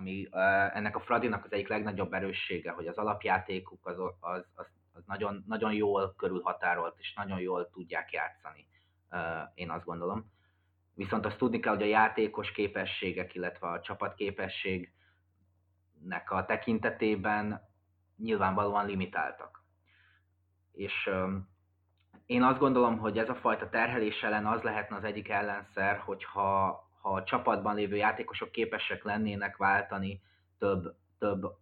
ami ennek a Fradinak az egyik legnagyobb erőssége, hogy az alapjátékuk az, az, az, az nagyon, nagyon jól körülhatárolt, és nagyon jól tudják játszani, én azt gondolom. Viszont azt tudni kell, hogy a játékos képességek, illetve a csapatképességnek a tekintetében nyilvánvalóan limitáltak. És én azt gondolom, hogy ez a fajta terhelés ellen az lehetne az egyik ellenszer, hogyha ha a csapatban lévő játékosok képesek lennének váltani több, több,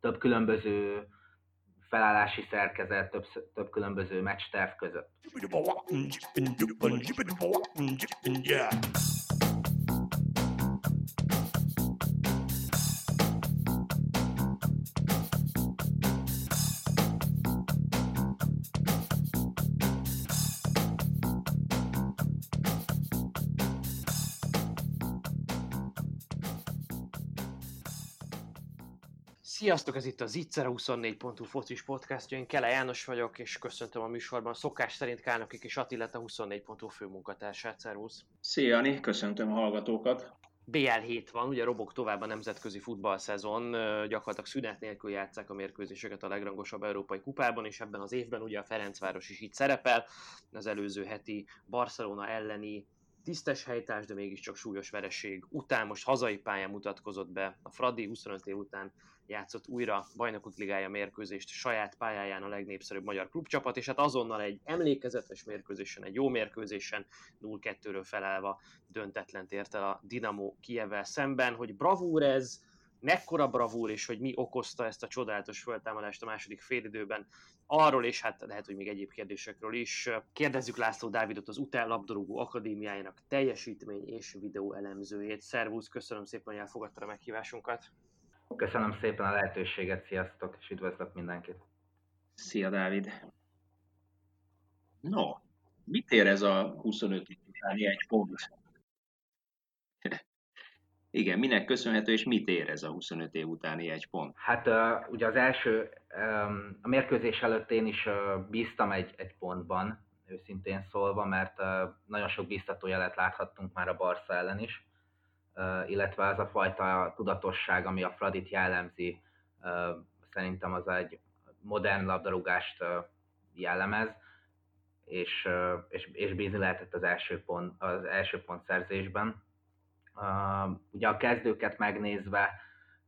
több különböző felállási szerkezet, több, több különböző meccsterv között. Sziasztok, ez itt a Zicser 24.hu focis podcastja, én Kele János vagyok, és köszöntöm a műsorban szokás szerint Kálnokik és Attila a 24.hu főmunkatársát, szervusz! Szia, Ani, köszöntöm a hallgatókat! BL 7 van, ugye robog tovább a nemzetközi futballszezon, gyakorlatilag szünet nélkül játszák a mérkőzéseket a legrangosabb európai kupában, és ebben az évben ugye a Ferencváros is itt szerepel, az előző heti Barcelona elleni tisztes helytárs, de mégiscsak súlyos vereség után most hazai pályán mutatkozott be a Fradi, 25 év után játszott újra bajnokok ligája mérkőzést saját pályáján a legnépszerűbb magyar klubcsapat, és hát azonnal egy emlékezetes mérkőzésen, egy jó mérkőzésen 0-2-ről felállva döntetlent ért el a Dinamo Kievvel szemben, hogy bravúr ez, mekkora bravúr, és hogy mi okozta ezt a csodálatos föltámadást a második félidőben. Arról, és hát lehet, hogy még egyéb kérdésekről is. Kérdezzük László Dávidot, az UTEL labdarúgó akadémiájának teljesítmény és videó elemzőjét. Szervusz, köszönöm szépen, hogy elfogadta a meghívásunkat. Köszönöm szépen a lehetőséget, sziasztok, és üdvözlök mindenkit. Szia, Dávid. No, mit ér ez a 25 utáni egy pont? Igen, minek köszönhető, és mit ér ez a 25 év utáni egy pont? Hát uh, ugye az első, um, a mérkőzés előtt én is uh, bíztam egy, egy pontban, őszintén szólva, mert uh, nagyon sok biztató jelet láthattunk már a Barca ellen is, illetve az a fajta tudatosság, ami a Fradit jellemzi, szerintem az egy modern labdarúgást jellemez, és, és, és bízni lehetett az első pont, az első pont szerzésben ugye a kezdőket megnézve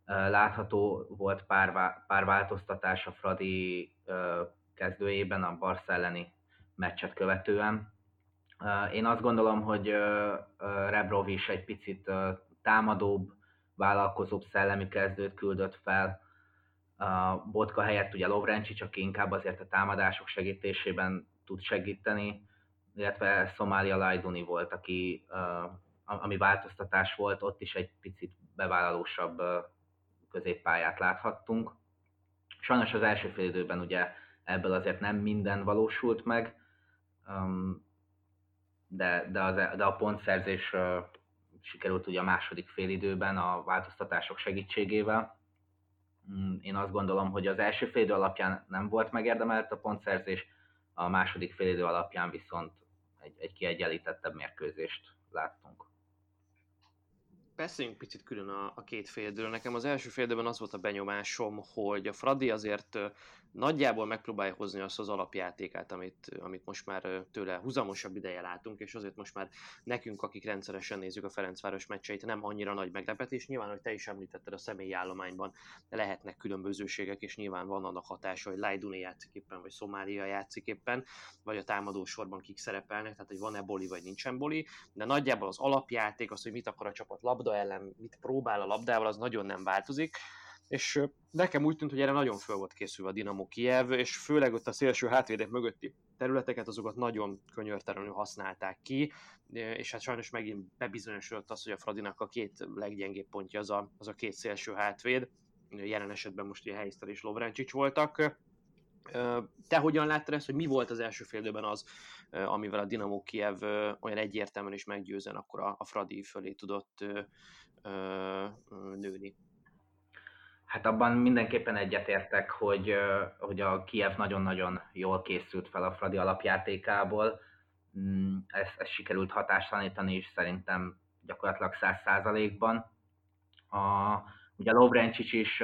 látható volt pár, pár változtatás a Fradi kezdőjében a Barca elleni meccset követően. Én azt gondolom, hogy Rebrov is egy picit támadóbb, vállalkozóbb szellemi kezdőt küldött fel. Botka helyett ugye Lovrencsi csak inkább azért a támadások segítésében tud segíteni, illetve Szomália Lajduni volt, aki ami változtatás volt, ott is egy picit bevállalósabb középpályát láthattunk. Sajnos az első fél időben ugye ebből azért nem minden valósult meg, de, de, az, de a pontszerzés sikerült ugye a második fél időben a változtatások segítségével. Mm, én azt gondolom, hogy az első fél idő alapján nem volt megérdemelt a pontszerzés, a második fél idő alapján viszont egy, egy kiegyenlítettebb mérkőzést láttunk. Beszéljünk picit külön a, a két féldőről. Nekem az első féldőben az volt a benyomásom, hogy a Fradi azért nagyjából megpróbálja hozni azt az alapjátékát, amit, amit most már tőle húzamosabb ideje látunk, és azért most már nekünk, akik rendszeresen nézzük a Ferencváros meccseit, nem annyira nagy meglepetés. Nyilván, hogy te is említetted, a személyi állományban lehetnek különbözőségek, és nyilván van annak hatása, hogy Lajduni játszik éppen, vagy Szomália játszik éppen, vagy a támadó sorban kik szerepelnek, tehát hogy van-e boli, vagy nincsen boli, de nagyjából az alapjáték, az, hogy mit akar a csapat labda ellen, mit próbál a labdával, az nagyon nem változik és nekem úgy tűnt, hogy erre nagyon föl volt készülve a Dinamo Kiev, és főleg ott a szélső hátvédek mögötti területeket, azokat nagyon könyörtelenül használták ki, és hát sajnos megint bebizonyosodott az, hogy a Fradinak a két leggyengébb pontja az a, az a két szélső hátvéd, jelen esetben most ugye Heiszter és Lovrencsics voltak. Te hogyan láttad ezt, hogy mi volt az első fél az, amivel a Dinamo Kiev olyan egyértelműen is meggyőzen, akkor a, a Fradi fölé tudott nőni? Hát abban mindenképpen egyetértek, hogy, hogy a Kiev nagyon-nagyon jól készült fel a Fradi alapjátékából. Mm, ezt, ezt sikerült hatástalanítani is szerintem gyakorlatilag száz százalékban. A, ugye Lovrencsics is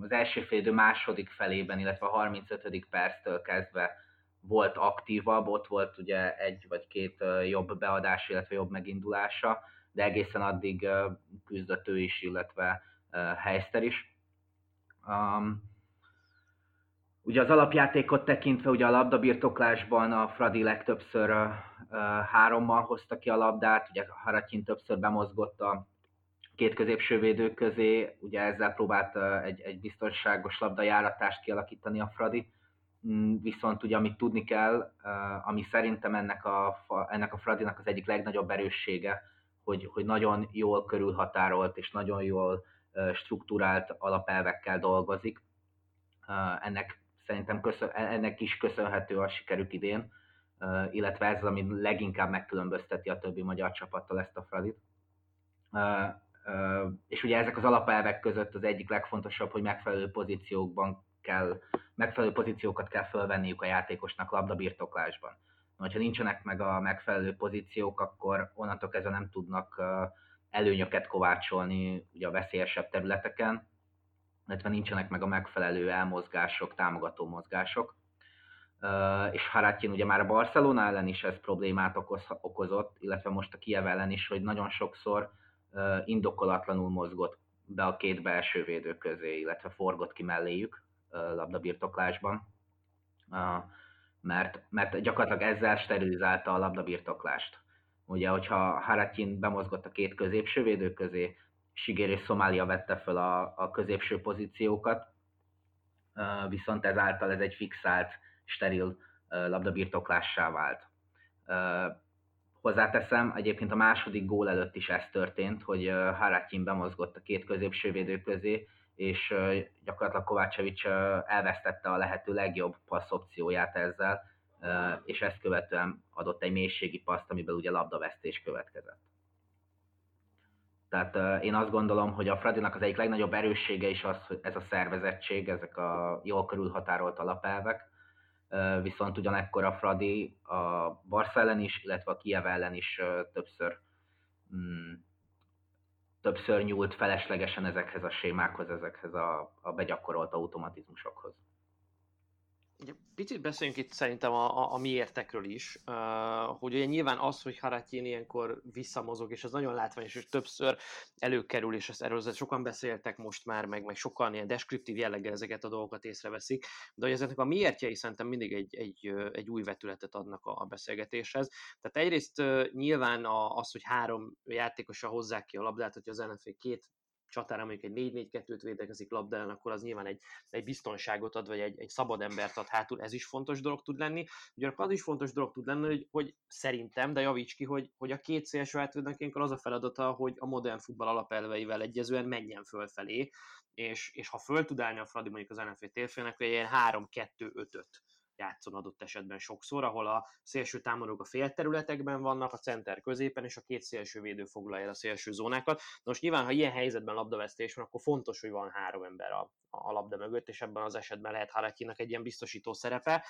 az első félidő második felében, illetve a 35. perctől kezdve volt aktívabb, ott volt ugye egy vagy két jobb beadás, illetve jobb megindulása, de egészen addig küzdött ő is, illetve Heister is. Um, ugye az alapjátékot tekintve, ugye a labdabirtoklásban a Fradi legtöbbször uh, hárommal hozta ki a labdát, ugye Haratyin többször bemozgott a két középső védő közé, ugye ezzel próbált uh, egy, egy biztonságos labdajáratást kialakítani a Fradi, viszont ugye amit tudni kell, ami szerintem ennek a, ennek a Fradinak az egyik legnagyobb erőssége, hogy, hogy nagyon jól körülhatárolt és nagyon jól struktúrált alapelvekkel dolgozik. Ennek szerintem köszön, ennek is köszönhető a sikerük idén, illetve ez az, ami leginkább megkülönbözteti a többi magyar csapattal ezt a Fradit. És ugye ezek az alapelvek között az egyik legfontosabb, hogy megfelelő pozíciókban kell, megfelelő pozíciókat kell fölvenniük a játékosnak labdabirtoklásban. Ha nincsenek meg a megfelelő pozíciók, akkor onnantól kezdve nem tudnak előnyöket kovácsolni ugye a veszélyesebb területeken, illetve nincsenek meg a megfelelő elmozgások, támogató mozgások. És Haratyin ugye már a Barcelona ellen is ez problémát okoz, okozott, illetve most a Kiev ellen is, hogy nagyon sokszor indokolatlanul mozgott be a két belső védő közé, illetve forgott ki melléjük labdabirtoklásban, mert, mert gyakorlatilag ezzel sterilizálta a labdabirtoklást. Ugye, hogyha Haratyin bemozgott a két középső védő közé, Sigér és Szomália vette fel a, a középső pozíciókat, viszont ezáltal ez egy fixált, steril labdabirtoklássá vált. Hozzáteszem, egyébként a második gól előtt is ez történt, hogy Haratyin bemozgott a két középső védő közé, és gyakorlatilag Kovácsevics elvesztette a lehető legjobb passz opcióját ezzel, és ezt követően adott egy mélységi paszt, amiből ugye labdavesztés következett. Tehát én azt gondolom, hogy a Fradinak az egyik legnagyobb erőssége is az, hogy ez a szervezettség, ezek a jól körülhatárolt alapelvek, viszont ugyanekkor a Fradi a Barca ellen is, illetve a Kiev ellen is többször, mm, többször nyúlt feleslegesen ezekhez a sémákhoz, ezekhez a, a begyakorolt automatizmusokhoz. Picit beszéljünk itt szerintem a, a, a miértekről is, uh, hogy ugye nyilván az, hogy Haratjén ilyenkor visszamozog, és az nagyon látványos, és többször előkerül, és ezt erről sokan beszéltek most már, meg, meg sokan ilyen deskriptív jelleggel ezeket a dolgokat észreveszik, de hogy ezeknek a miértjei szerintem mindig egy, egy, egy új vetületet adnak a, a beszélgetéshez. Tehát egyrészt uh, nyilván a, az, hogy három játékosa hozzák ki a labdát, hogy az ellenfél két csatára mondjuk egy 4-4-2-t védekezik labdán, akkor az nyilván egy, egy biztonságot ad, vagy egy, egy szabad embert ad hátul, ez is fontos dolog tud lenni. Ugyanakkor az is fontos dolog tud lenni, hogy, hogy szerintem, de javíts ki, hogy, hogy a két szélső átvédnek az a feladata, hogy a modern futball alapelveivel egyezően menjen fölfelé, és, és ha föl tud állni a Fradi mondjuk az NFL térfélnek, hogy ilyen 3-2-5-öt játszon adott esetben sokszor, ahol a szélső támadók a félterületekben vannak, a center középen, és a két szélső védő foglalja el a szélső zónákat. Na most nyilván, ha ilyen helyzetben labdavesztés van, akkor fontos, hogy van három ember a, a labda mögött, és ebben az esetben lehet Haratyinak egy ilyen biztosító szerepe.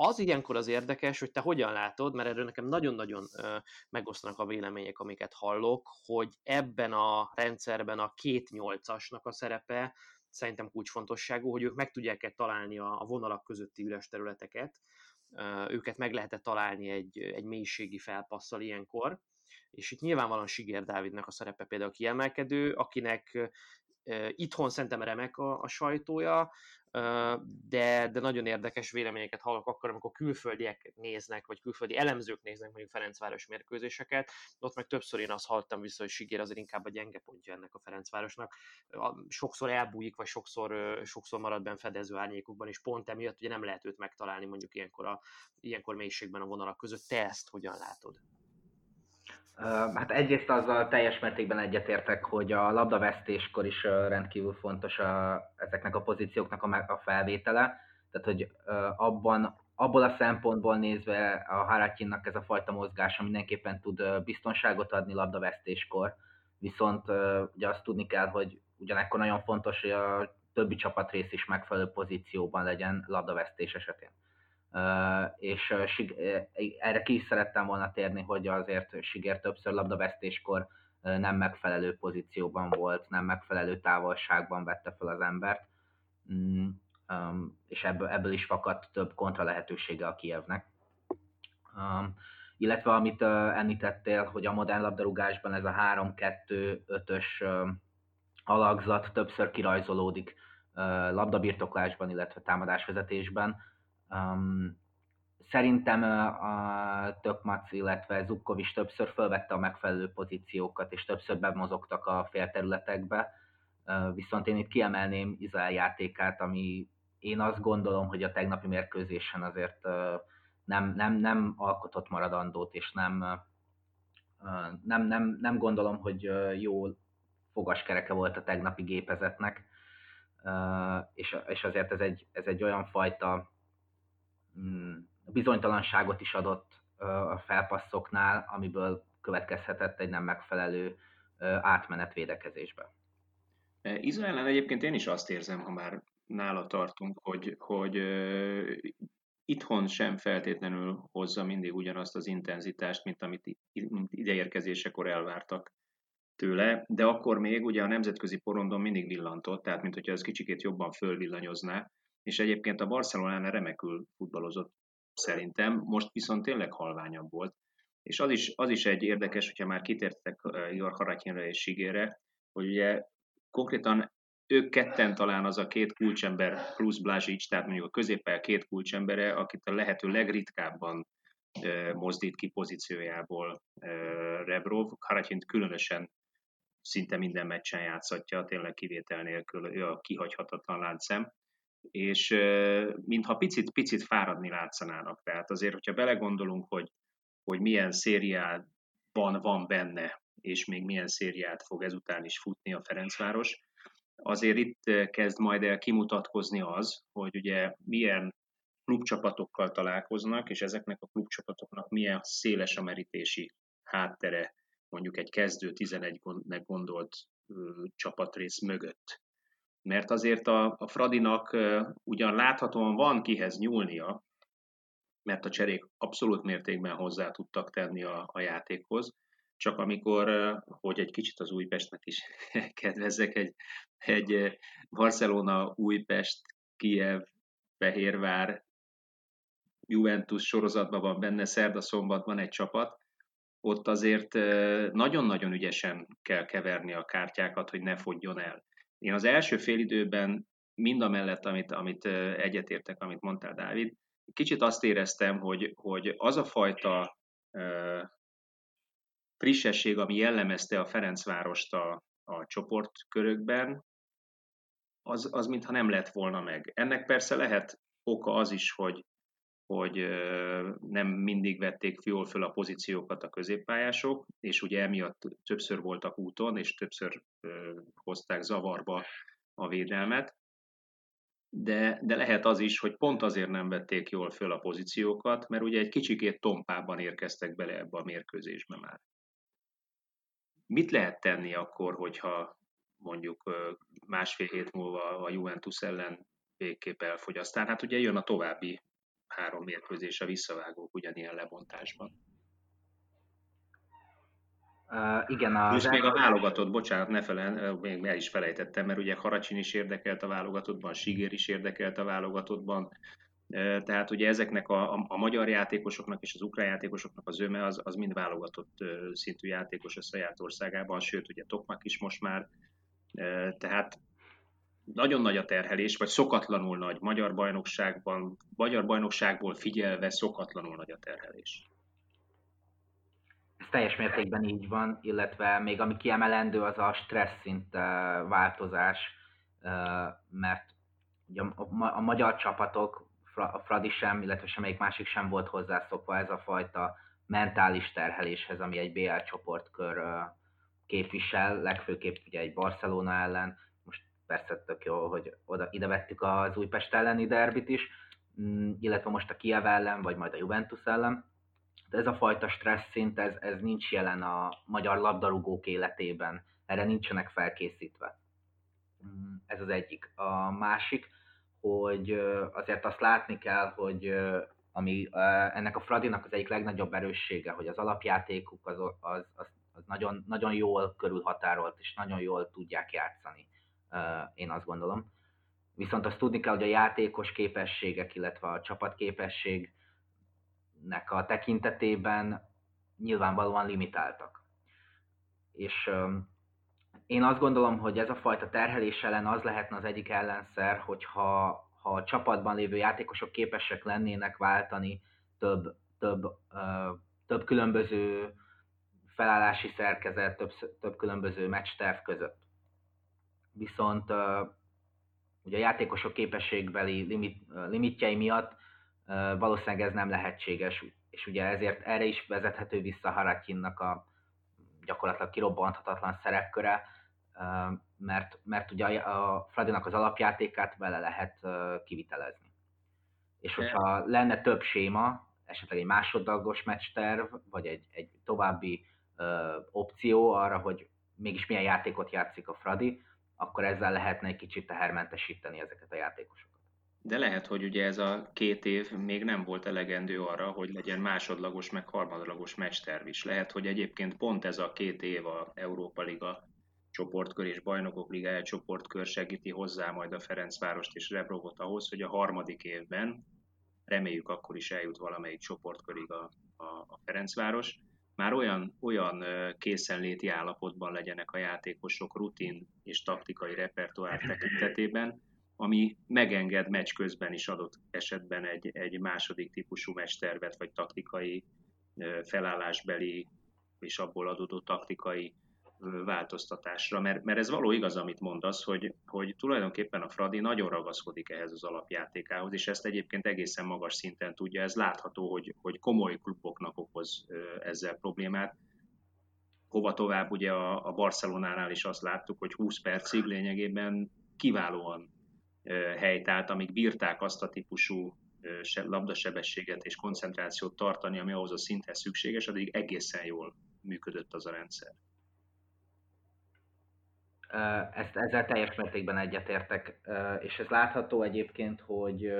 Az ilyenkor az érdekes, hogy te hogyan látod, mert erről nekem nagyon-nagyon megosztanak a vélemények, amiket hallok, hogy ebben a rendszerben a két nyolcasnak a szerepe szerintem kulcsfontosságú, hogy ők meg tudják-e találni a, vonalak közötti üres területeket, őket meg lehet találni egy, egy mélységi felpasszal ilyenkor, és itt nyilvánvalóan Sigér Dávidnak a szerepe például kiemelkedő, akinek itthon szerintem remek a, a sajtója, de, de nagyon érdekes véleményeket hallok akkor, amikor külföldiek néznek, vagy külföldi elemzők néznek mondjuk Ferencváros mérkőzéseket, ott meg többször én azt hallottam vissza, hogy Sigér azért inkább a gyenge pontja ennek a Ferencvárosnak. Sokszor elbújik, vagy sokszor, sokszor marad benne fedező árnyékokban, és pont emiatt ugye nem lehet őt megtalálni mondjuk ilyenkor, a, ilyenkor mélységben a vonalak között. Te ezt hogyan látod? Hát egyrészt azzal teljes mértékben egyetértek, hogy a labdavesztéskor is rendkívül fontos a, ezeknek a pozícióknak a, a felvétele. Tehát, hogy abban, abból a szempontból nézve a Harakinnak ez a fajta mozgása mindenképpen tud biztonságot adni labdavesztéskor. Viszont ugye azt tudni kell, hogy ugyanekkor nagyon fontos, hogy a többi csapatrész is megfelelő pozícióban legyen labdavesztés esetén és erre ki is szerettem volna térni, hogy azért Siger többször labdavesztéskor nem megfelelő pozícióban volt, nem megfelelő távolságban vette fel az embert, mm, és ebből, ebből is fakadt több kontra lehetősége a Kievnek. Illetve amit említettél, hogy a modern labdarúgásban ez a 3-2-5-ös alakzat többször kirajzolódik labdabirtoklásban, illetve támadásvezetésben. Szerintem a Tökmac, illetve Zubkov is többször felvette a megfelelő pozíciókat, és többször bemozogtak a félterületekbe. Viszont én itt kiemelném Izrael játékát, ami én azt gondolom, hogy a tegnapi mérkőzésen azért nem, nem, nem alkotott maradandót, és nem, nem, nem, nem gondolom, hogy jó fogaskereke volt a tegnapi gépezetnek, és, és azért ez egy, ez egy olyan fajta bizonytalanságot is adott a felpasszoknál, amiből következhetett egy nem megfelelő átmenet védekezésbe. Izraelen egyébként én is azt érzem, ha már nála tartunk, hogy, hogy itthon sem feltétlenül hozza mindig ugyanazt az intenzitást, mint amit mint ideérkezésekor elvártak tőle, de akkor még ugye a nemzetközi porondon mindig villantott, tehát mint hogyha ez kicsikét jobban fölvillanyozná, és egyébként a Barcelonán remekül futballozott szerintem, most viszont tényleg halványabb volt. És az is, az is egy érdekes, hogyha már kitértek Igor Haratyinre és Sigére, hogy ugye konkrétan ők ketten talán az a két kulcsember plusz Blázsics, tehát mondjuk a középpel két kulcsembere, akit a lehető legritkábban mozdít ki pozíciójából Rebrov. Karatyint különösen szinte minden meccsen játszatja, tényleg kivétel nélkül ő a kihagyhatatlan láncszem, és mintha picit-picit fáradni látszanának. Tehát azért, hogyha belegondolunk, hogy, hogy milyen szériában van benne, és még milyen szériát fog ezután is futni a Ferencváros, azért itt kezd majd el kimutatkozni az, hogy ugye milyen klubcsapatokkal találkoznak, és ezeknek a klubcsapatoknak milyen széles a merítési háttere mondjuk egy kezdő 11-nek gondolt csapatrész mögött. Mert azért a, a Fradinak ugyan láthatóan van kihez nyúlnia, mert a cserék abszolút mértékben hozzá tudtak tenni a, a játékhoz, csak amikor, hogy egy kicsit az Újpestnek is kedvezzek, egy, egy Barcelona, Újpest, Kiev, Fehérvár, Juventus sorozatban van benne, szerda szombat van egy csapat, ott azért nagyon-nagyon ügyesen kell keverni a kártyákat, hogy ne fogjon el. Én az első fél időben mind a mellett, amit, amit egyetértek, amit mondtál, Dávid, kicsit azt éreztem, hogy, hogy az a fajta uh, frissesség, ami jellemezte a Ferencvárost a, a csoportkörökben, az, az mintha nem lett volna meg. Ennek persze lehet oka az is, hogy hogy nem mindig vették jól föl a pozíciókat a középpályások, és ugye emiatt többször voltak úton, és többször hozták zavarba a védelmet, de, de lehet az is, hogy pont azért nem vették jól föl a pozíciókat, mert ugye egy kicsikét tompában érkeztek bele ebbe a mérkőzésbe már. Mit lehet tenni akkor, hogyha mondjuk másfél hét múlva a Juventus ellen végképp elfogy. Aztán hát ugye jön a további három mérkőzés a visszavágók ugyanilyen lebontásban. Uh, igen, a És még a válogatott, bocsánat, ne felen, még el is felejtettem, mert ugye Haracsin is érdekelt a válogatottban, Sigér is érdekelt a válogatottban, tehát ugye ezeknek a, a, a magyar játékosoknak és az ukrán játékosoknak az öme az, az mind válogatott szintű játékos a saját országában, sőt ugye Tokmak is most már, tehát nagyon nagy a terhelés, vagy szokatlanul nagy magyar bajnokságban, magyar bajnokságból figyelve szokatlanul nagy a terhelés. Ez teljes mértékben így van, illetve még ami kiemelendő, az a stressz szint változás, mert ugye a magyar csapatok, a Fradi sem, illetve semmelyik másik sem volt hozzászokva ez a fajta mentális terheléshez, ami egy BL csoportkör képvisel, legfőképp ugye egy Barcelona ellen, persze tök jó, hogy oda, ide vettük az Újpest elleni derbit is, mm, illetve most a Kiev ellen, vagy majd a Juventus ellen. De ez a fajta stressz szint, ez, ez nincs jelen a magyar labdarúgók életében, erre nincsenek felkészítve. Mm, ez az egyik. A másik, hogy azért azt látni kell, hogy ami ennek a Fradinak az egyik legnagyobb erőssége, hogy az alapjátékuk az, az, az, az nagyon, nagyon jól körülhatárolt, és nagyon jól tudják játszani, én azt gondolom. Viszont azt tudni kell, hogy a játékos képességek, illetve a csapatképességnek a tekintetében nyilvánvalóan limitáltak. És én azt gondolom, hogy ez a fajta terhelés ellen az lehetne az egyik ellenszer, hogyha ha a csapatban lévő játékosok képesek lennének váltani több, több, több különböző felállási szerkezet, több, több különböző meccsterv között. Viszont ugye a játékosok képességbeli limit, limitjei miatt valószínűleg ez nem lehetséges, és ugye ezért erre is vezethető vissza Harakinnak a gyakorlatilag kirobbanthatatlan szerepköre, mert, mert ugye a Fradinak az alapjátékát vele lehet kivitelezni. És hogyha lenne több séma, esetleg egy másodlagos meccsterv, vagy egy, egy további ö, opció arra, hogy mégis milyen játékot játszik a Fradi, akkor ezzel lehetne egy kicsit tehermentesíteni ezeket a játékosokat. De lehet, hogy ugye ez a két év még nem volt elegendő arra, hogy legyen másodlagos, meg harmadlagos meccsterv is. Lehet, hogy egyébként pont ez a két év a Európa Liga csoportkör és Bajnokok Ligája csoportkör segíti hozzá majd a Ferencvárost és Rebrovot ahhoz, hogy a harmadik évben, reméljük akkor is eljut valamelyik csoportkörig a, a, a Ferencváros, már olyan, olyan készenléti állapotban legyenek a játékosok rutin és taktikai repertoár tekintetében, ami megenged meccs közben is adott esetben egy, egy második típusú meccstervet, vagy taktikai felállásbeli és abból adódó taktikai változtatásra, mert, mert ez való igaz, amit mondasz, hogy, hogy tulajdonképpen a Fradi nagyon ragaszkodik ehhez az alapjátékához, és ezt egyébként egészen magas szinten tudja. Ez látható, hogy, hogy komoly kluboknak okoz ezzel problémát. Hova tovább, ugye a, a Barcelonánál is azt láttuk, hogy 20 percig lényegében kiválóan helytált, amíg bírták azt a típusú labdasebességet és koncentrációt tartani, ami ahhoz a szinthez szükséges, addig egészen jól működött az a rendszer. Ezt, ezzel teljes mértékben egyetértek, és ez látható egyébként, hogy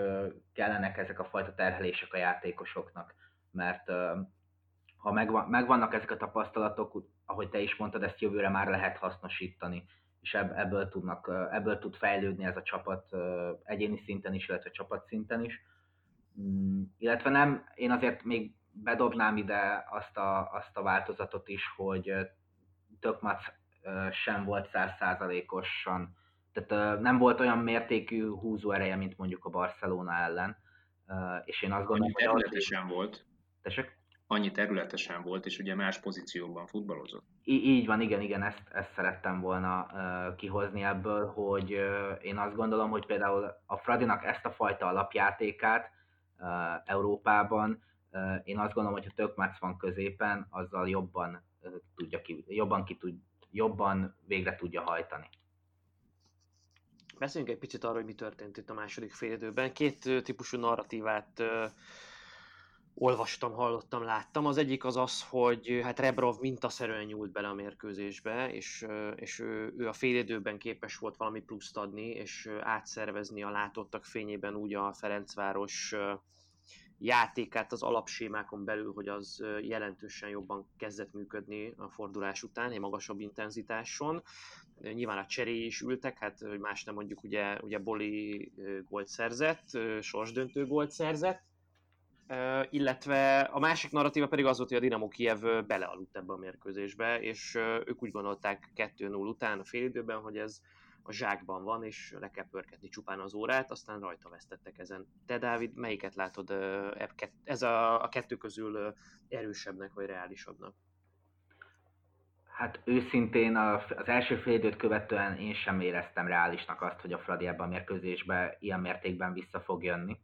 kellenek ezek a fajta terhelések a játékosoknak, mert ha megvan, megvannak ezek a tapasztalatok, ahogy te is mondtad, ezt jövőre már lehet hasznosítani, és ebből, tudnak, ebből tud fejlődni ez a csapat egyéni szinten is, illetve csapatszinten is. Mm, illetve nem, én azért még bedobnám ide azt a, azt a változatot is, hogy Tökmac sem volt százszázalékosan, tehát nem volt olyan mértékű húzó ereje, mint mondjuk a Barcelona ellen, és én azt gondolom, Annyi területesen hogy... volt. Tessék? Annyi területesen volt, és ugye más pozícióban futballozott. Í- így van, igen, igen, ezt, ezt szerettem volna uh, kihozni ebből, hogy uh, én azt gondolom, hogy például a Fradinak ezt a fajta alapjátékát uh, Európában, uh, én azt gondolom, hogy ha Tökmác van középen, azzal jobban uh, tudja ki, jobban ki tud, jobban végre tudja hajtani. Beszéljünk egy picit arról, hogy mi történt itt a második félidőben. Két típusú narratívát olvastam, hallottam, láttam. Az egyik az az, hogy hát Rebrov mintaszerűen nyúlt bele a mérkőzésbe, és, és ő, ő a félidőben képes volt valami pluszt adni, és átszervezni a látottak fényében úgy a Ferencváros játékát az alapsémákon belül, hogy az jelentősen jobban kezdett működni a fordulás után, egy magasabb intenzitáson. Nyilván a cseré is ültek, hát hogy más nem mondjuk, ugye, ugye Boli gólt szerzett, sorsdöntő gólt szerzett, illetve a másik narratíva pedig az volt, hogy a Dinamo Kiev belealudt ebbe a mérkőzésbe, és ők úgy gondolták 2-0 után a félidőben, hogy ez a zsákban van, és le kell pörketni csupán az órát, aztán rajta vesztettek ezen. Te, Dávid, melyiket látod ez a, a kettő közül erősebbnek, vagy reálisabbnak? Hát őszintén az első fél időt követően én sem éreztem reálisnak azt, hogy a Fradi ebben a mérkőzésben ilyen mértékben vissza fog jönni.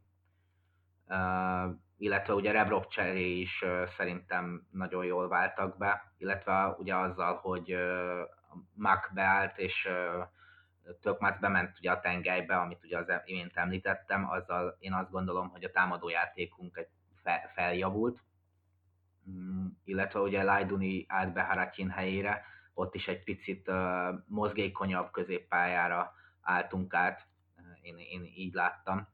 Uh, illetve ugye Rebrov cseré is uh, szerintem nagyon jól váltak be, illetve ugye azzal, hogy uh, Mac beállt és Tökmác bement ugye a tengelybe, amit ugye az imént említettem, azzal én azt gondolom, hogy a támadójátékunk egy feljavult, mm, illetve ugye Lajduni állt be Harakin helyére, ott is egy picit uh, mozgékonyabb középpályára álltunk át, én, én így láttam.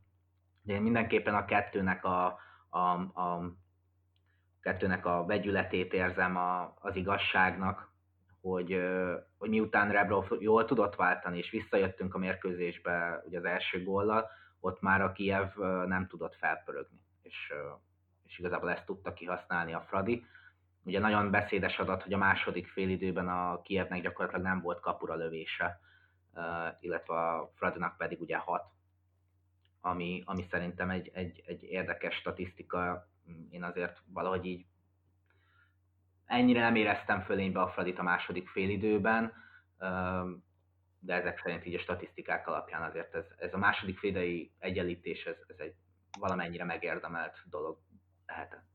De én mindenképpen a kettőnek a, a, a kettőnek a vegyületét érzem a, az igazságnak, hogy, hogy miután Rebrov jól tudott váltani, és visszajöttünk a mérkőzésbe ugye az első góllal, ott már a Kiev nem tudott felpörögni, és, és igazából ezt tudta kihasználni a Fradi. Ugye nagyon beszédes adat, hogy a második félidőben a Kievnek gyakorlatilag nem volt kapura lövése, illetve a Fradinak pedig ugye hat, ami, ami szerintem egy, egy, egy érdekes statisztika. Én azért valahogy így ennyire nem éreztem fölénybe a Fradit a második félidőben, de ezek szerint így a statisztikák alapján azért ez, ez a második félidei egyenlítés, ez, ez egy valamennyire megérdemelt dolog lehetett.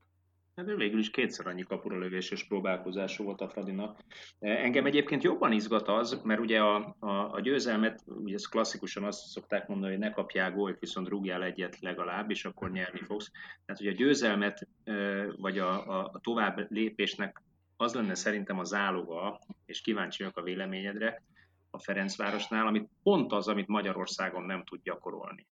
Hát végül is kétszer annyi kapura lövéses próbálkozás volt a Fradinak. Engem egyébként jobban izgat az, mert ugye a, a, a győzelmet, ugye ez klasszikusan azt szokták mondani, hogy ne kapjál gólt, viszont rúgjál egyet legalább, és akkor nyerni fogsz. Tehát ugye a győzelmet, vagy a, a, a tovább lépésnek az lenne szerintem a záloga, és kíváncsi vagyok a véleményedre, a Ferencvárosnál, amit pont az, amit Magyarországon nem tud gyakorolni.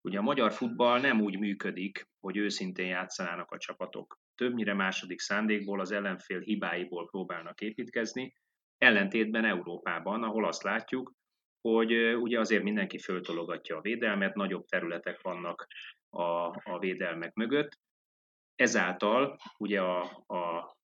Ugye a magyar futball nem úgy működik, hogy őszintén játszanának a csapatok. Többnyire második szándékból, az ellenfél hibáiból próbálnak építkezni, ellentétben Európában, ahol azt látjuk, hogy ugye azért mindenki föltologatja a védelmet, nagyobb területek vannak a, a védelmek mögött. Ezáltal ugye a, a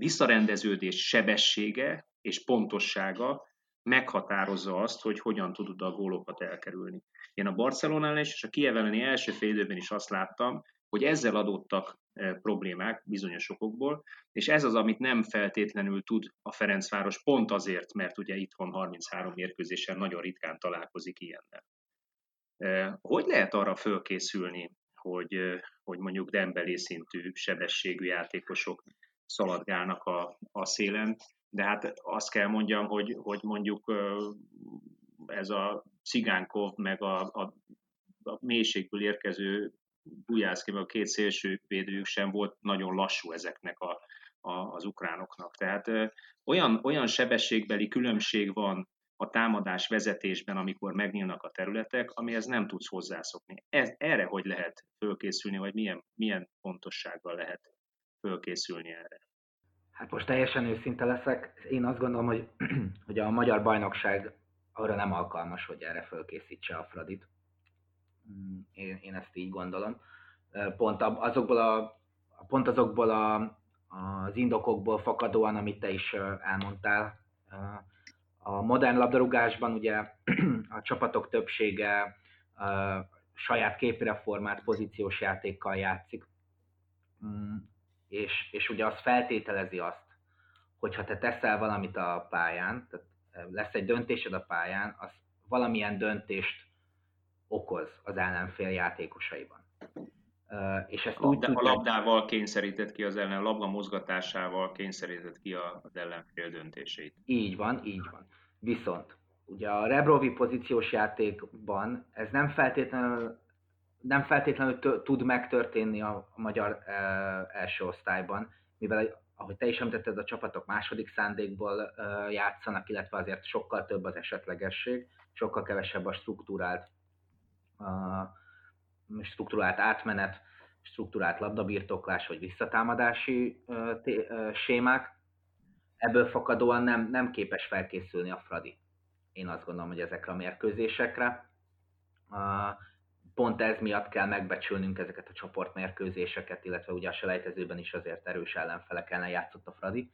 visszarendeződés sebessége és pontossága meghatározza azt, hogy hogyan tudod a gólokat elkerülni. Én a Barcelonán és a Kiev elleni első fél is azt láttam, hogy ezzel adottak e, problémák bizonyos okokból, és ez az, amit nem feltétlenül tud a Ferencváros, pont azért, mert ugye itthon 33 mérkőzésen nagyon ritkán találkozik ilyennel. E, hogy lehet arra fölkészülni, hogy, e, hogy mondjuk Dembelé szintű sebességű játékosok szaladgálnak a, a szélen, de hát azt kell mondjam, hogy, hogy mondjuk ez a Cigánkov, meg a, a, a mélységből érkező Bujászki, meg a két szélső védőjük sem volt nagyon lassú ezeknek a, a, az ukránoknak. Tehát olyan, olyan sebességbeli különbség van a támadás vezetésben, amikor megnyílnak a területek, amihez nem tudsz hozzászokni. Ez, erre hogy lehet fölkészülni, vagy milyen, milyen pontossággal lehet fölkészülni erre? Hát most teljesen őszinte leszek. Én azt gondolom, hogy, hogy a magyar bajnokság arra nem alkalmas, hogy erre fölkészítse a Fradit. Mm, én, én ezt így gondolom. Pont azokból, a, pont azokból a, az indokokból fakadóan, amit te is elmondtál. A modern labdarúgásban ugye a csapatok többsége saját képre pozíciós játékkal játszik. És, és ugye az feltételezi azt, hogyha te teszel valamit a pályán, tehát lesz egy döntésed a pályán, az valamilyen döntést okoz az ellenfél játékosaiban. És ezt a, úgy a labdával kényszerített ki az ellen, a labda mozgatásával kényszerített ki az ellenfél döntéseit. Így van, így van. Viszont ugye a Rebrovi pozíciós játékban ez nem feltétlenül nem feltétlenül tud megtörténni a, a magyar e, első osztályban, mivel ahogy te is említetted, a csapatok második szándékból e, játszanak, illetve azért sokkal több az esetlegesség, sokkal kevesebb a struktúrált, a, struktúrált átmenet, struktúrált labdabirtoklás vagy visszatámadási e, té, e, sémák. Ebből fakadóan nem, nem képes felkészülni a Fradi. Én azt gondolom, hogy ezekre a mérkőzésekre pont ez miatt kell megbecsülnünk ezeket a csoportmérkőzéseket, illetve ugye a selejtezőben is azért erős ellenfelek ellen játszott a Fradi.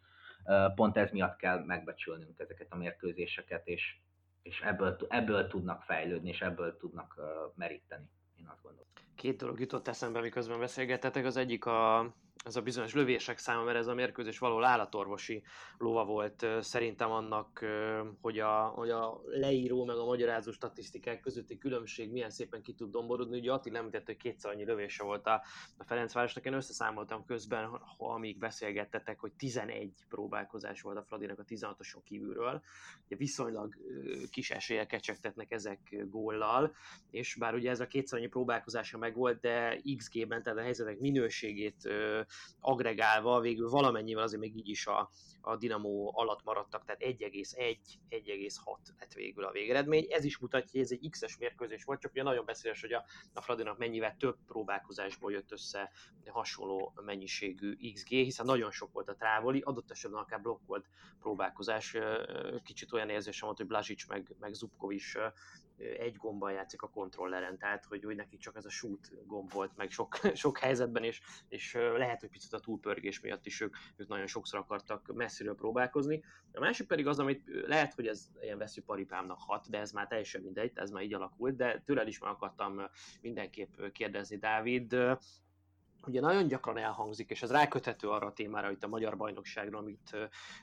Pont ez miatt kell megbecsülnünk ezeket a mérkőzéseket, és, és ebből, ebből tudnak fejlődni, és ebből tudnak meríteni, én azt gondolom. Két dolog jutott eszembe, miközben beszélgettetek. Az egyik a, ez a bizonyos lövések száma, mert ez a mérkőzés való állatorvosi lova volt szerintem annak, hogy a, hogy a leíró meg a magyarázó statisztikák közötti különbség milyen szépen ki tud domborodni. Ugye Attila említette, hogy kétszer annyi lövése volt a, a Ferencvárosnak. Én összeszámoltam közben, amíg beszélgettetek, hogy 11 próbálkozás volt a Fradinak a 16-oson kívülről. Ugye viszonylag kis esélyek kecsegtetnek ezek góllal, és bár ugye ez a kétszer annyi próbálkozása meg volt, de XG-ben, tehát a helyzetek minőségét agregálva végül valamennyivel azért még így is a, a Dinamo alatt maradtak, tehát 1,1-1,6 lett végül a végeredmény. Ez is mutatja, hogy ez egy X-es mérkőzés volt, csak ugye nagyon beszéles, hogy a, a Fradinak mennyivel több próbálkozásból jött össze hasonló mennyiségű XG, hiszen nagyon sok volt a trávoli, adott esetben akár blokkolt próbálkozás. Kicsit olyan érzésem volt, hogy Blazsics meg, meg Zubkov is egy gombbal játszik a kontrolleren, tehát hogy, hogy neki csak ez a shoot gomb volt meg sok, sok helyzetben, és, és lehet, hogy picit a túlpörgés miatt is ők, ők nagyon sokszor akartak messziről próbálkozni. A másik pedig az, amit lehet, hogy ez ilyen vesző paripámnak hat, de ez már teljesen mindegy, ez már így alakult, de tőled is meg akartam mindenképp kérdezni, Dávid, ugye nagyon gyakran elhangzik, és ez ráköthető arra a témára, hogy a magyar bajnokságról, amit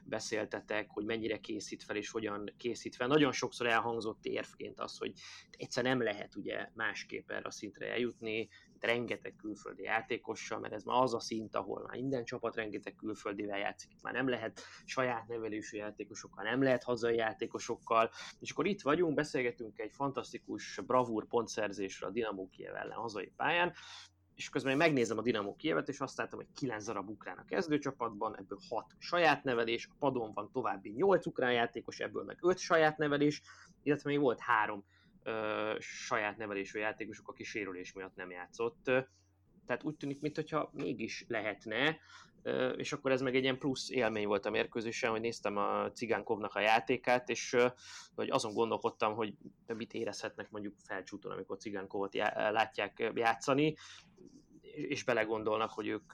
beszéltetek, hogy mennyire készít fel, és hogyan készít fel. Nagyon sokszor elhangzott érvként az, hogy egyszer nem lehet ugye másképp erre a szintre eljutni, rengeteg külföldi játékossal, mert ez már az a szint, ahol már minden csapat rengeteg külföldivel játszik, itt már nem lehet saját nevelésű játékosokkal, nem lehet hazai játékosokkal, és akkor itt vagyunk, beszélgetünk egy fantasztikus bravúr pontszerzésről a Dinamo Kiev ellen hazai pályán, és közben én megnézem a Dinamo Kievet, és azt láttam, hogy 9 darab ukrán a kezdőcsapatban, ebből 6 saját nevelés, a padon van további 8 ukrán játékos, ebből meg 5 saját nevelés, illetve még volt 3 ö, saját nevelésű játékosok, aki sérülés miatt nem játszott. Tehát úgy tűnik, mintha mégis lehetne, és akkor ez meg egy ilyen plusz élmény volt a mérkőzésen, hogy néztem a Cigánkovnak a játékát, és hogy azon gondolkodtam, hogy mit érezhetnek mondjuk felcsúton, amikor Cigánkovot látják játszani, és belegondolnak, hogy ők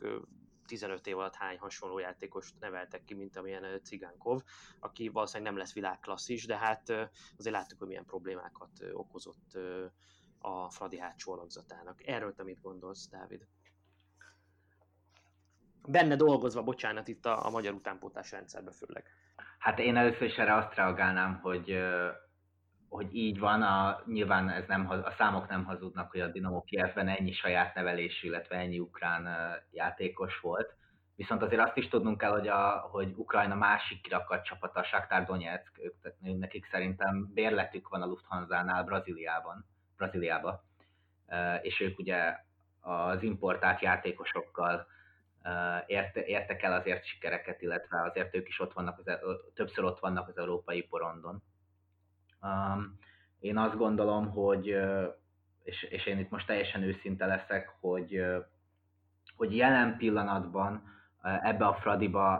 15 év alatt hány hasonló játékost neveltek ki, mint amilyen Cigánkov, aki valószínűleg nem lesz világklasszis, de hát azért láttuk, hogy milyen problémákat okozott a Fradi hátsó alakzatának. Erről te mit gondolsz, Dávid? Benne dolgozva, bocsánat, itt a, a magyar utánpótlás rendszerbe főleg. Hát én először is erre azt reagálnám, hogy hogy így van, a, nyilván ez nem, a számok nem hazudnak, hogy a Dinamo Kievben ennyi saját nevelésű, illetve ennyi ukrán játékos volt. Viszont azért azt is tudnunk kell, hogy, a, hogy Ukrajna másik kirakat csapata, a Shakhtar Donetsk, ők, nekik szerintem bérletük van a Lufthansa-nál Brazíliában, Brazíliába, és ők ugye az importált játékosokkal érte, értek el azért sikereket, illetve azért ők is ott vannak, az, többször ott vannak az európai porondon. Én azt gondolom, hogy, és, és én itt most teljesen őszinte leszek, hogy, hogy jelen pillanatban ebbe a Fradiba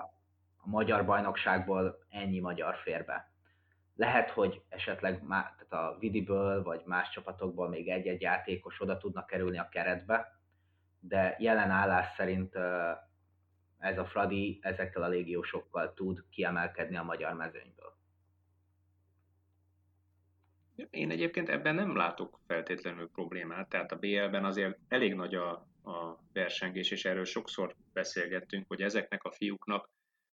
a magyar bajnokságból ennyi magyar fér be. Lehet, hogy esetleg má, tehát a Vidiből vagy más csapatokból még egy-egy játékos oda tudnak kerülni a keretbe, de jelen állás szerint ez a Fradi ezekkel a légiósokkal tud kiemelkedni a magyar mezőnyből. Én egyébként ebben nem látok feltétlenül problémát, tehát a BL-ben azért elég nagy a, a versengés, és erről sokszor beszélgettünk, hogy ezeknek a fiúknak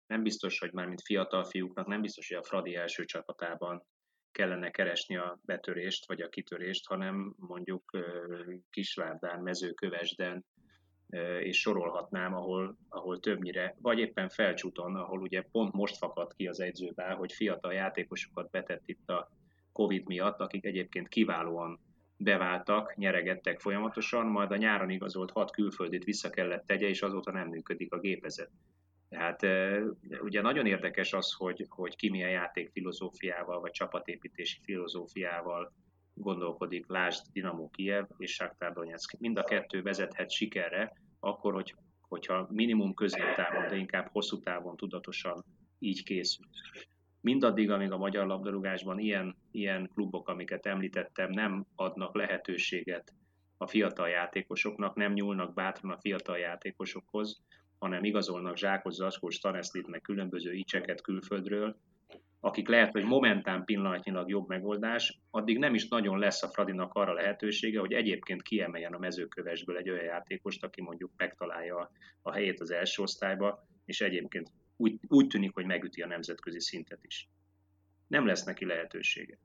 nem biztos, hogy már mint fiatal fiúknak, nem biztos, hogy a Fradi első csapatában kellene keresni a betörést, vagy a kitörést, hanem mondjuk Kisvárdán, Mezőkövesden, és sorolhatnám, ahol, ahol többnyire, vagy éppen felcsúton, ahol ugye pont most fakadt ki az edzőből, hogy fiatal játékosokat betett itt a Covid miatt, akik egyébként kiválóan beváltak, nyeregettek folyamatosan, majd a nyáron igazolt hat külföldit vissza kellett tegye, és azóta nem működik a gépezet. Tehát ugye nagyon érdekes az, hogy, hogy ki milyen játékfilozófiával, vagy csapatépítési filozófiával gondolkodik, lásd Dinamo Kiev és Shakhtar Donetsk. Mind a kettő vezethet sikerre, akkor, hogy, hogyha minimum középtávon, de inkább hosszú távon tudatosan így készül mindaddig, amíg a magyar labdarúgásban ilyen, ilyen klubok, amiket említettem, nem adnak lehetőséget a fiatal játékosoknak, nem nyúlnak bátran a fiatal játékosokhoz, hanem igazolnak Zsákos, Zaskós, Taneszlit, különböző icseket külföldről, akik lehet, hogy momentán pillanatnyilag jobb megoldás, addig nem is nagyon lesz a Fradinak arra lehetősége, hogy egyébként kiemeljen a mezőkövesből egy olyan játékost, aki mondjuk megtalálja a helyét az első osztályba, és egyébként úgy, úgy tűnik, hogy megüti a nemzetközi szintet is. Nem lesz neki lehetősége.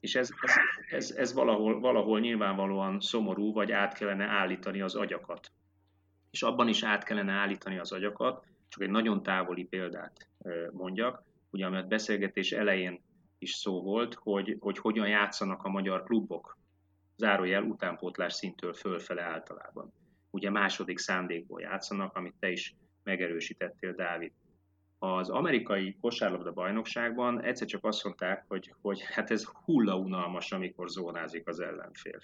És ez, ez, ez, ez valahol, valahol nyilvánvalóan szomorú, vagy át kellene állítani az agyakat. És abban is át kellene állítani az agyakat, csak egy nagyon távoli példát mondjak, ugye a beszélgetés elején is szó volt, hogy, hogy hogyan játszanak a magyar klubok, zárójel utánpótlás szintől fölfele általában. Ugye második szándékból játszanak, amit te is megerősítettél, Dávid. az amerikai kosárlabda bajnokságban egyszer csak azt mondták, hogy, hogy hát ez hulla unalmas, amikor zónázik az ellenfél.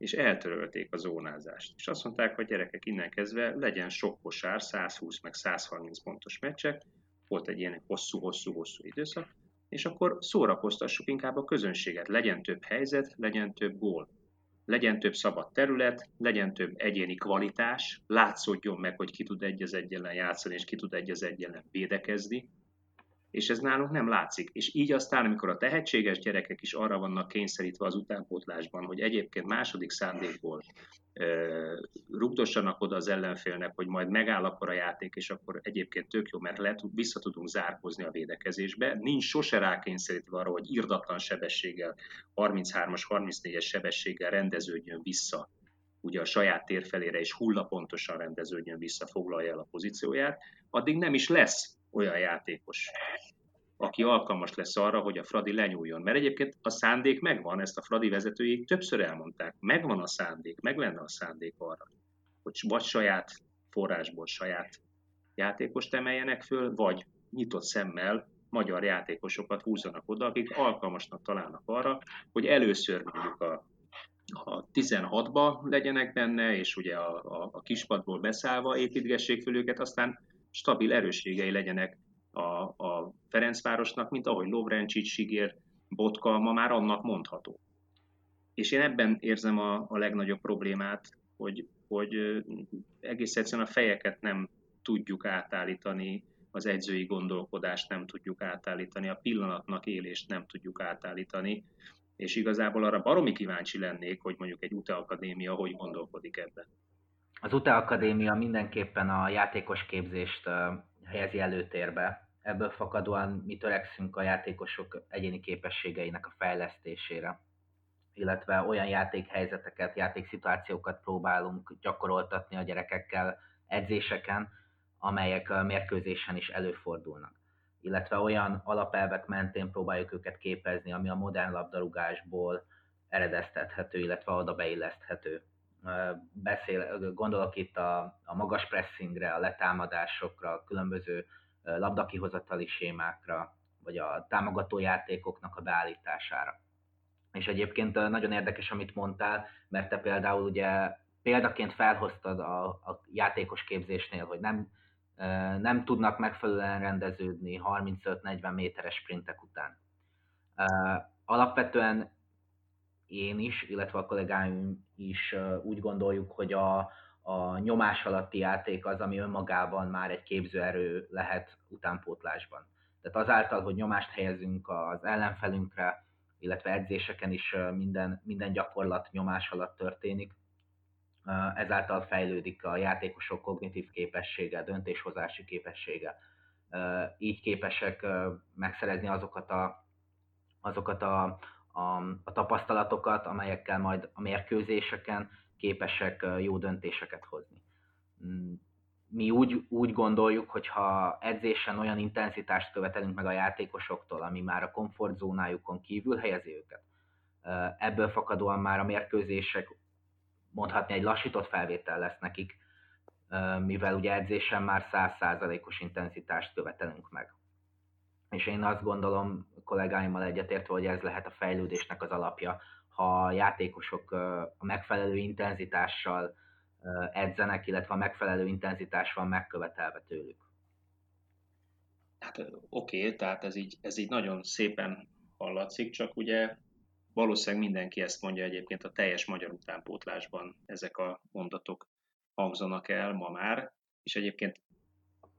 És eltörölték a zónázást. És azt mondták, hogy gyerekek innen kezdve legyen sok kosár, 120 meg 130 pontos meccsek, volt egy ilyen hosszú-hosszú-hosszú időszak, és akkor szórakoztassuk inkább a közönséget, legyen több helyzet, legyen több gól. Legyen több szabad terület, legyen több egyéni kvalitás, látszódjon meg, hogy ki tud egy az egy ellen játszani, és ki tud egy az egy ellen védekezni, és ez nálunk nem látszik. És így aztán, amikor a tehetséges gyerekek is arra vannak kényszerítve az utánpótlásban, hogy egyébként második szándékból rugdossanak oda az ellenfélnek, hogy majd megáll akkor a játék, és akkor egyébként tök jó, mert le, vissza tudunk zárkozni a védekezésbe. Nincs sose rákényszerítve arra, hogy irdatlan sebességgel, 33-as, 34-es sebességgel rendeződjön vissza ugye a saját térfelére és hullapontosan rendeződjön vissza, foglalja el a pozícióját, addig nem is lesz olyan játékos, aki alkalmas lesz arra, hogy a Fradi lenyúljon. Mert egyébként a szándék megvan, ezt a Fradi vezetői többször elmondták. Megvan a szándék, meg lenne a szándék arra, hogy vagy saját forrásból saját játékost emeljenek föl, vagy nyitott szemmel magyar játékosokat húzzanak oda, akik alkalmasnak találnak arra, hogy először mondjuk a, a 16-ba legyenek benne, és ugye a, a, a kispadból beszállva építgessék föl őket, aztán stabil erősségei legyenek a, a Ferencvárosnak, mint ahogy Lovrencsics, Sigér, Botka ma már annak mondható. És én ebben érzem a, a legnagyobb problémát, hogy, hogy egész egyszerűen a fejeket nem tudjuk átállítani, az edzői gondolkodást nem tudjuk átállítani, a pillanatnak élést nem tudjuk átállítani, és igazából arra baromi kíváncsi lennék, hogy mondjuk egy UTE Akadémia hogy gondolkodik ebben. Az UTE Akadémia mindenképpen a játékos képzést helyezi előtérbe. Ebből fakadóan mi törekszünk a játékosok egyéni képességeinek a fejlesztésére, illetve olyan játékhelyzeteket, játékszituációkat próbálunk gyakoroltatni a gyerekekkel edzéseken, amelyek a mérkőzésen is előfordulnak. Illetve olyan alapelvek mentén próbáljuk őket képezni, ami a modern labdarúgásból eredeztethető, illetve oda beilleszthető beszél, gondolok itt a, a magas pressingre, a letámadásokra, a különböző labdakihozatali sémákra, vagy a támogató játékoknak a beállítására. És egyébként nagyon érdekes, amit mondtál, mert te például ugye példaként felhoztad a, a játékos képzésnél, hogy nem, nem tudnak megfelelően rendeződni 35-40 méteres sprintek után. Alapvetően én is, illetve a kollégáim is úgy gondoljuk, hogy a, a nyomás alatti játék az, ami önmagában már egy képzőerő lehet utánpótlásban. Tehát azáltal, hogy nyomást helyezünk az ellenfelünkre, illetve edzéseken is minden, minden gyakorlat nyomás alatt történik, ezáltal fejlődik a játékosok kognitív képessége, döntéshozási képessége. Így képesek megszerezni azokat a, azokat a, a, a tapasztalatokat, amelyekkel majd a mérkőzéseken képesek jó döntéseket hozni. Mm, mi úgy, úgy gondoljuk, hogy ha edzésen olyan intenzitást követelünk meg a játékosoktól, ami már a komfortzónájukon kívül helyezi őket, ebből fakadóan már a mérkőzések mondhatni egy lassított felvétel lesz nekik, mivel ugye edzésen már 100%-os intenzitást követelünk meg és én azt gondolom kollégáimmal egyetértve, hogy ez lehet a fejlődésnek az alapja, ha a játékosok a megfelelő intenzitással edzenek, illetve a megfelelő intenzitás van megkövetelve tőlük. Hát oké, tehát ez így, ez így nagyon szépen hallatszik, csak ugye valószínűleg mindenki ezt mondja egyébként a teljes magyar utánpótlásban ezek a mondatok hangzanak el ma már, és egyébként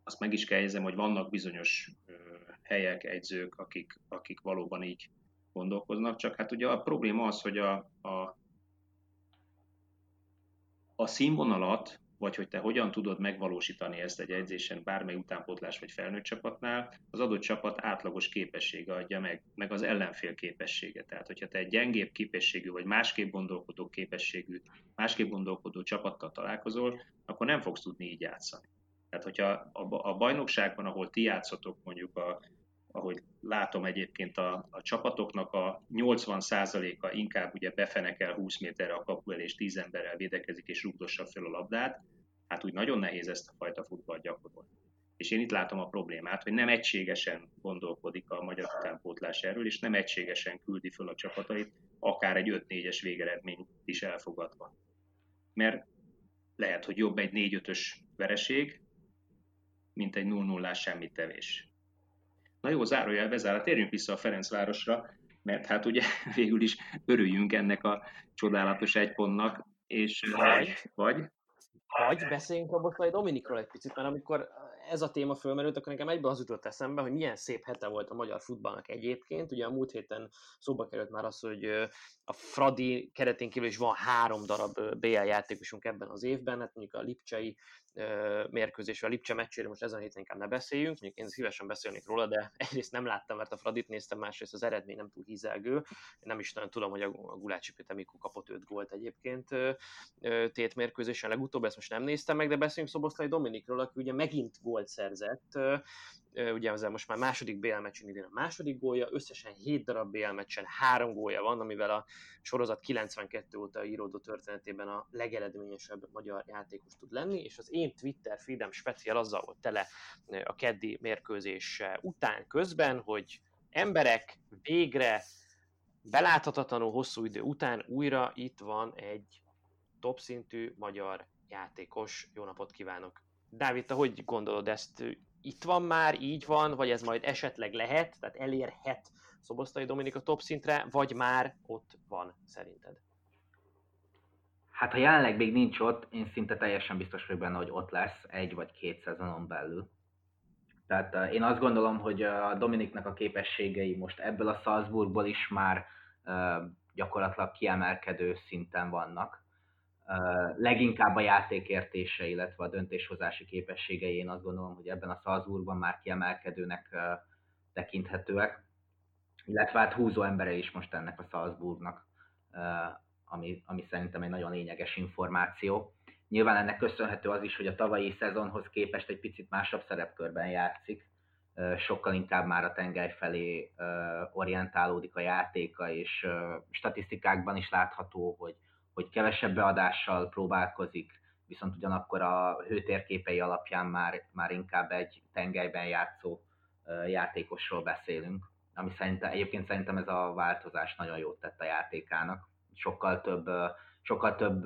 azt meg is kell hogy vannak bizonyos helyek, egyzők, akik, akik valóban így gondolkoznak, csak hát ugye a probléma az, hogy a, a, a színvonalat, vagy hogy te hogyan tudod megvalósítani ezt egy edzésen, bármely utánpótlás vagy felnőtt csapatnál, az adott csapat átlagos képessége adja meg, meg az ellenfél képessége. Tehát, hogyha te egy gyengébb képességű, vagy másképp gondolkodó képességű, másképp gondolkodó csapattal találkozol, akkor nem fogsz tudni így játszani. Tehát, hogyha a bajnokságban, ahol ti játszotok mondjuk a ahogy látom egyébként a, a csapatoknak a 80%-a inkább ugye befenekel 20 méterre a kapu el, és 10 emberrel védekezik, és rugdossa fel a labdát, hát úgy nagyon nehéz ezt a fajta futballt gyakorolni. És én itt látom a problémát, hogy nem egységesen gondolkodik a magyar utánpótlás erről, és nem egységesen küldi föl a csapatait, akár egy 5-4-es végeredmény is elfogadva. Mert lehet, hogy jobb egy 4-5-ös vereség, mint egy 0-0-ás semmit tevés. Na jó, zárójel bezárva, térjünk vissza a Ferencvárosra, mert hát ugye végül is örüljünk ennek a csodálatos egy pontnak, és vagy, vagy vagy beszéljünk a Boszlai Dominikról egy picit, mert amikor ez a téma fölmerült, akkor nekem egyben az jutott eszembe, hogy milyen szép hete volt a magyar futballnak egyébként. Ugye a múlt héten szóba került már az, hogy a Fradi keretén kívül is van három darab BL játékosunk ebben az évben, hát mondjuk a Lipcsei mérkőzésre, a Lipcse meccsére most ezen a héten inkább ne beszéljünk, mondjuk én szívesen beszélnék róla, de egyrészt nem láttam, mert a Fradit néztem, másrészt az eredmény nem túl hízelgő. Én nem is nagyon tudom, hogy a Gulácsi Péter mikor kapott 5 gólt egyébként tét mérkőzésen legutóbb, ezt most nem néztem meg, de beszéljünk Szoboszlai Dominikról, aki ugye megint gólt szerzett, ugye ezzel most már második BL meccsen idén a második gólja, összesen 7 darab BL meccsen 3 gólja van, amivel a sorozat 92 óta íródó történetében a legeredményesebb magyar játékos tud lenni, és az én Twitter feedem speciál azzal volt tele a keddi mérkőzés után közben, hogy emberek végre beláthatatlanul hosszú idő után újra itt van egy top szintű magyar játékos. Jó napot kívánok! Dávid, te hogy gondolod ezt? Itt van már, így van, vagy ez majd esetleg lehet, tehát elérhet Szobosztai Dominika top szintre, vagy már ott van szerinted? Hát ha jelenleg még nincs ott, én szinte teljesen biztos vagyok benne, hogy ott lesz egy vagy két szezonon belül. Tehát uh, én azt gondolom, hogy a Dominiknak a képességei most ebből a Salzburgból is már uh, gyakorlatilag kiemelkedő szinten vannak. Leginkább a játékértése, illetve a döntéshozási képességei, én azt gondolom, hogy ebben a Salzburgban már kiemelkedőnek tekinthetőek illetve hát húzó embere is most ennek a Salzburgnak, ami, ami szerintem egy nagyon lényeges információ. Nyilván ennek köszönhető az is, hogy a tavalyi szezonhoz képest egy picit másabb szerepkörben játszik, sokkal inkább már a tengely felé orientálódik a játéka, és statisztikákban is látható, hogy, hogy kevesebb beadással próbálkozik, viszont ugyanakkor a hőtérképei alapján már, már inkább egy tengelyben játszó játékosról beszélünk ami szerintem, egyébként szerintem ez a változás nagyon jót tett a játékának. Sokkal több, sokkal több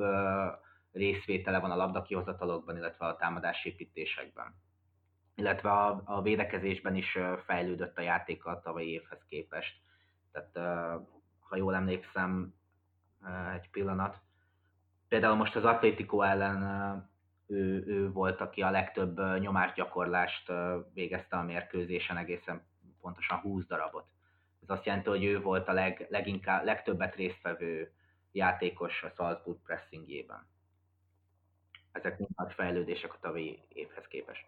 részvétele van a labdakihozatalokban, illetve a támadásépítésekben. Illetve a, a védekezésben is fejlődött a játéka a tavalyi évhez képest. Tehát ha jól emlékszem, egy pillanat. Például most az Atlético ellen ő, ő volt, aki a legtöbb nyomásgyakorlást végezte a mérkőzésen egészen pontosan 20 darabot. Ez azt jelenti, hogy ő volt a leg, leginkább, legtöbbet résztvevő játékos a Salzburg pressingjében. Ezek mind nagy fejlődések a tavalyi évhez képest.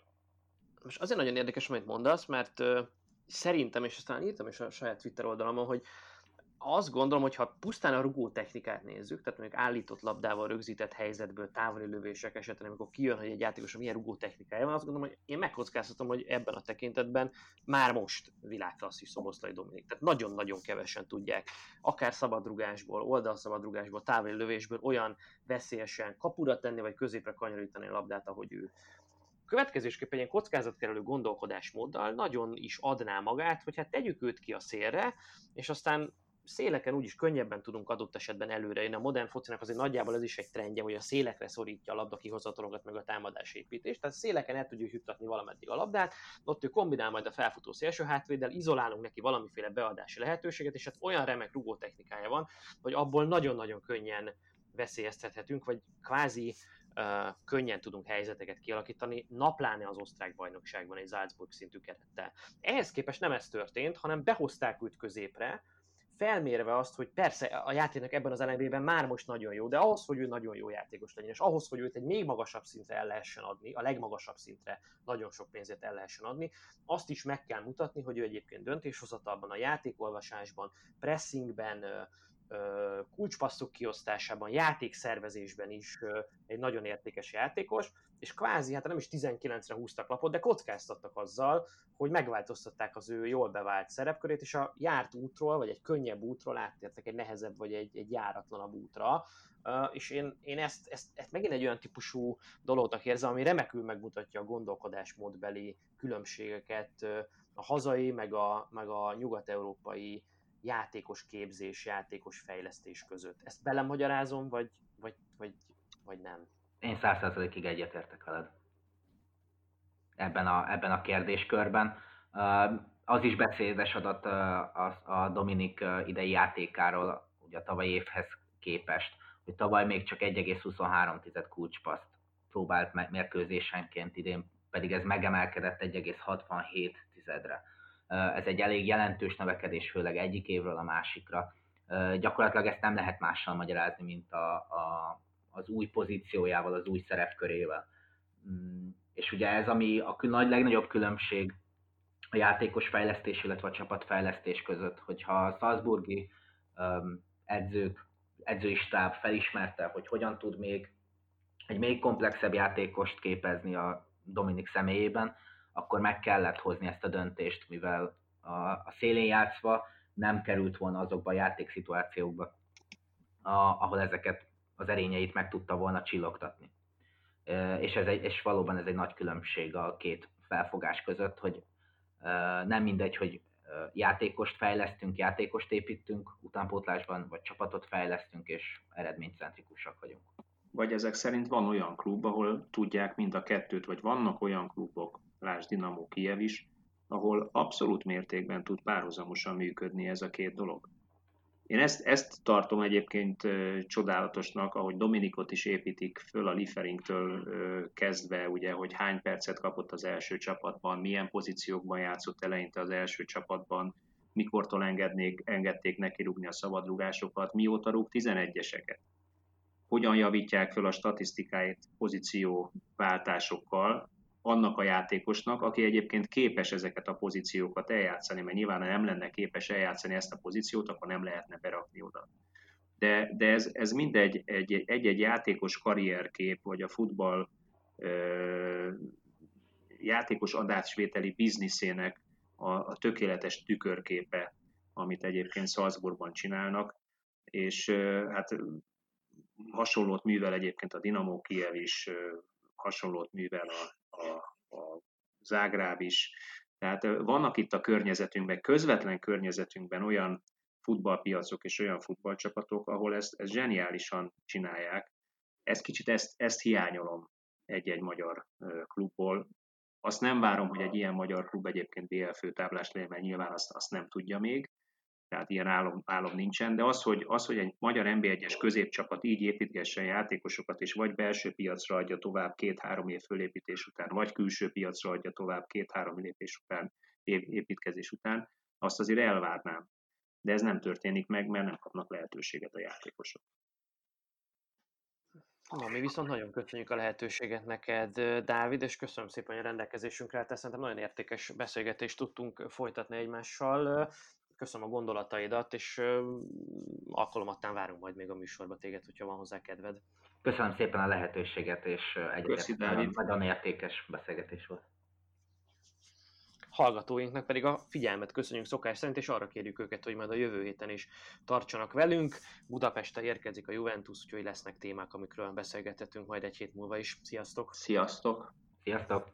Most azért nagyon érdekes, amit mondasz, mert szerintem, és aztán írtam is a saját Twitter oldalamon, hogy azt gondolom, hogy ha pusztán a rugó technikát nézzük, tehát mondjuk állított labdával rögzített helyzetből távoli lövések esetén, amikor kijön, hogy egy játékos milyen rugó technikája van, azt gondolom, hogy én megkockáztatom, hogy ebben a tekintetben már most világklasszis Szoboszlai Dominik. Tehát nagyon-nagyon kevesen tudják, akár szabadrugásból, oldalszabadrugásból, távoli lövésből olyan veszélyesen kapura tenni, vagy középre kanyarítani a labdát, ahogy ő következésképpen egy kockázatkerülő gondolkodásmóddal nagyon is adná magát, hogy hát tegyük őt ki a szélre, és aztán széleken úgyis könnyebben tudunk adott esetben előre jönni. A modern focinak azért nagyjából ez is egy trendje, hogy a szélekre szorítja a labda kihozatalokat, meg a támadásépítést. Tehát széleken el tudjuk juttatni valameddig a labdát, ott ő kombinál majd a felfutó szélső hátvéddel, izolálunk neki valamiféle beadási lehetőséget, és hát olyan remek rugó technikája van, hogy abból nagyon-nagyon könnyen veszélyeztethetünk, vagy kvázi uh, könnyen tudunk helyzeteket kialakítani, napláne az osztrák bajnokságban egy Salzburg szintű kerettel. Ehhez képest nem ez történt, hanem behozták őt középre, felmérve azt, hogy persze a játéknak ebben az elemében már most nagyon jó, de ahhoz, hogy ő nagyon jó játékos legyen, és ahhoz, hogy őt egy még magasabb szintre el lehessen adni, a legmagasabb szintre nagyon sok pénzért el lehessen adni, azt is meg kell mutatni, hogy ő egyébként döntéshozatalban, a játékolvasásban, pressingben, kulcspasszok kiosztásában, játékszervezésben is egy nagyon értékes játékos, és kvázi, hát nem is 19-re húztak lapot, de kockáztattak azzal, hogy megváltoztatták az ő jól bevált szerepkörét, és a járt útról, vagy egy könnyebb útról áttértek egy nehezebb, vagy egy, egy járatlanabb útra, és én, én ezt, ezt, ezt megint egy olyan típusú dolognak érzem, ami remekül megmutatja a gondolkodásmódbeli különbségeket a hazai, meg a, meg a nyugat-európai játékos képzés, játékos fejlesztés között. Ezt belemagyarázom, vagy, vagy, vagy, vagy nem? Én százszerzalékig egyetértek veled ebben a, ebben a kérdéskörben. Az is beszédes adat a Dominik idei játékáról, ugye a tavalyi évhez képest, hogy tavaly még csak 1,23 kulcspaszt próbált mérkőzésenként, idén pedig ez megemelkedett 1,67-re. Ez egy elég jelentős növekedés, főleg egyik évről a másikra. Gyakorlatilag ezt nem lehet mással magyarázni, mint a, a, az új pozíciójával, az új szerepkörével. Mm, és ugye ez, ami a nagy, legnagyobb különbség a játékos fejlesztés, illetve a csapatfejlesztés között, hogyha a Salzburgi edzők, edzői stáb felismerte, hogy hogyan tud még egy még komplexebb játékost képezni a Dominik személyében, akkor meg kellett hozni ezt a döntést, mivel a, a szélén játszva nem került volna azokba a játékszituációkba, a, ahol ezeket az erényeit meg tudta volna csillogtatni. És, ez egy, és valóban ez egy nagy különbség a két felfogás között, hogy nem mindegy, hogy játékost fejlesztünk, játékost építünk utánpótlásban, vagy csapatot fejlesztünk, és eredménycentrikusak vagyunk. Vagy ezek szerint van olyan klub, ahol tudják mind a kettőt, vagy vannak olyan klubok, lásd Dinamo Kiev is, ahol abszolút mértékben tud párhuzamosan működni ez a két dolog. Én ezt, ezt tartom egyébként csodálatosnak, ahogy Dominikot is építik föl a Lieferingtől kezdve, ugye, hogy hány percet kapott az első csapatban, milyen pozíciókban játszott eleinte az első csapatban, mikortól engednék, engedték neki rúgni a szabadrugásokat, mióta rúg 11-eseket. Hogyan javítják föl a statisztikáit pozícióváltásokkal, annak a játékosnak, aki egyébként képes ezeket a pozíciókat eljátszani, mert nyilván ha nem lenne képes eljátszani ezt a pozíciót, akkor nem lehetne berakni oda. De, de ez, ez mindegy egy-egy játékos karrierkép, vagy a futball ö, játékos adásvételi bizniszének a, a tökéletes tükörképe, amit egyébként Salzburgban csinálnak, és ö, hát hasonlót művel egyébként a Dinamo Kiev is, hasonlót művel a, a, a Zágráb is. Tehát vannak itt a környezetünkben, közvetlen környezetünkben olyan futballpiacok és olyan futballcsapatok, ahol ezt, ezt zseniálisan csinálják. Ezt kicsit ezt, ezt hiányolom egy-egy magyar klubból. Azt nem várom, hogy egy ilyen magyar klub egyébként BL főtáblás legyen, mert nyilván azt, azt nem tudja még, tehát ilyen álom, álom nincsen, de az hogy, az, hogy egy magyar NB1-es középcsapat így építgessen játékosokat, és vagy belső piacra adja tovább két-három év fölépítés után, vagy külső piacra adja tovább két-három lépés után, építkezés után, azt azért elvárnám. De ez nem történik meg, mert nem kapnak lehetőséget a játékosok. Na, mi viszont nagyon köszönjük a lehetőséget neked, Dávid, és köszönöm szépen, hogy a rendelkezésünkre állt. Szerintem nagyon értékes beszélgetést tudtunk folytatni egymással köszönöm a gondolataidat, és alkalomattán várunk majd még a műsorba téged, hogyha van hozzá kedved. Köszönöm szépen a lehetőséget, és egyébként nagyon értékes beszélgetés volt. Hallgatóinknak pedig a figyelmet köszönjük szokás szerint, és arra kérjük őket, hogy majd a jövő héten is tartsanak velünk. Budapestre érkezik a Juventus, úgyhogy lesznek témák, amikről beszélgethetünk majd egy hét múlva is. Sziasztok! Sziasztok! Sziasztok!